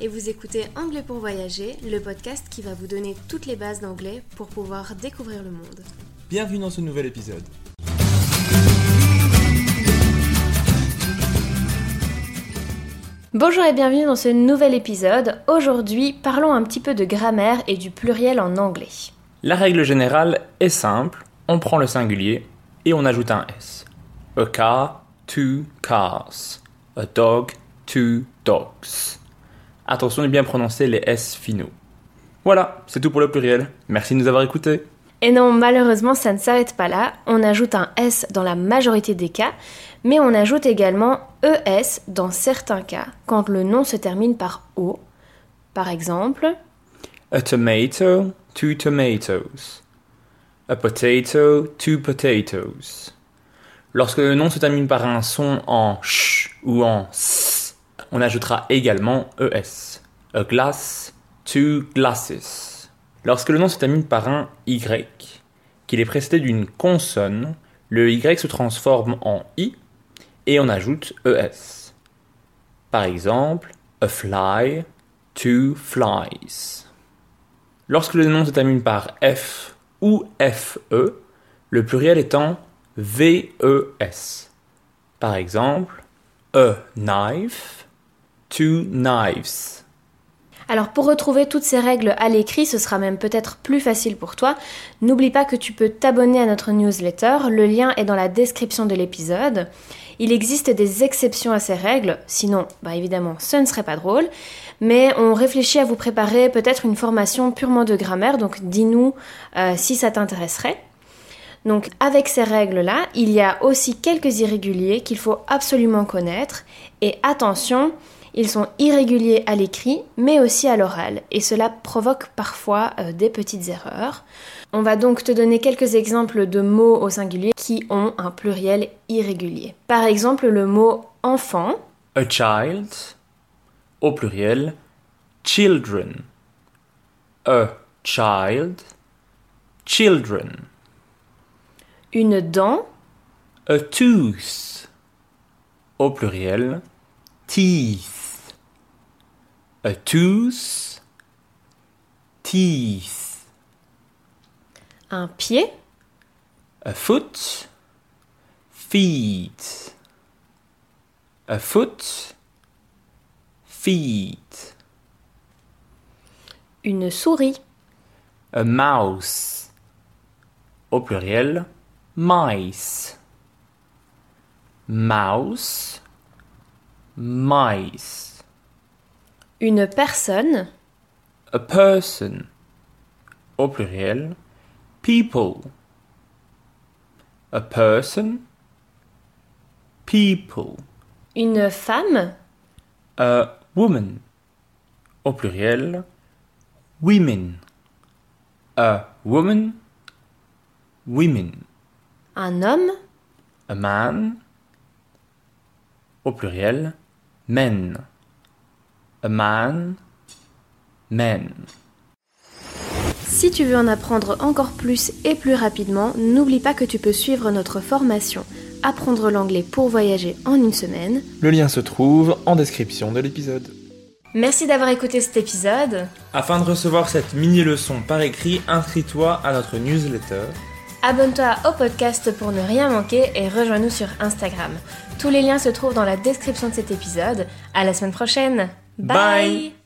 Et vous écoutez Anglais pour voyager, le podcast qui va vous donner toutes les bases d'anglais pour pouvoir découvrir le monde. Bienvenue dans ce nouvel épisode. Bonjour et bienvenue dans ce nouvel épisode. Aujourd'hui, parlons un petit peu de grammaire et du pluriel en anglais. La règle générale est simple, on prend le singulier et on ajoute un S. A car, two cars. A dog, two dogs. Attention de bien prononcer les S finaux. Voilà, c'est tout pour le pluriel. Merci de nous avoir écoutés. Et non, malheureusement, ça ne s'arrête pas là. On ajoute un S dans la majorité des cas, mais on ajoute également ES dans certains cas, quand le nom se termine par O. Par exemple, A tomato, two tomatoes. A potato, two potatoes. Lorsque le nom se termine par un son en ch ou en s, on ajoutera également es. A glass, two glasses. Lorsque le nom se termine par un y, qu'il est précédé d'une consonne, le y se transforme en i et on ajoute es. Par exemple, a fly, two flies. Lorsque le nom se termine par F ou FE, le pluriel étant VES. Par exemple, a knife, two knives. Alors pour retrouver toutes ces règles à l'écrit, ce sera même peut-être plus facile pour toi. N'oublie pas que tu peux t'abonner à notre newsletter, le lien est dans la description de l'épisode. Il existe des exceptions à ces règles, sinon, bah évidemment, ce ne serait pas drôle. Mais on réfléchit à vous préparer peut-être une formation purement de grammaire, donc dis-nous euh, si ça t'intéresserait. Donc avec ces règles-là, il y a aussi quelques irréguliers qu'il faut absolument connaître. Et attention, ils sont irréguliers à l'écrit, mais aussi à l'oral, et cela provoque parfois euh, des petites erreurs. On va donc te donner quelques exemples de mots au singulier qui ont un pluriel irrégulier. Par exemple, le mot enfant, A child, au pluriel, children. A child, children. une dent, A tooth, au pluriel, teeth. A tooth, teeth. un pied, A foot, feet. A foot, feet. une souris, A mouse. Au pluriel, mice. Mouse, mice. Une personne, A person. Au pluriel, people. A person, people. une femme, A woman. Au pluriel, women. A woman, women. Un homme, A man. Au pluriel, men. A man, men. Si tu veux en apprendre encore plus et plus rapidement, n'oublie pas que tu peux suivre notre formation Apprendre l'anglais pour voyager en une semaine. Le lien se trouve en description de l'épisode. Merci d'avoir écouté cet épisode. Afin de recevoir cette mini-leçon par écrit, inscris-toi à notre newsletter. Abonne-toi au podcast pour ne rien manquer et rejoins-nous sur Instagram. Tous les liens se trouvent dans la description de cet épisode. À la semaine prochaine. Bye. Bye.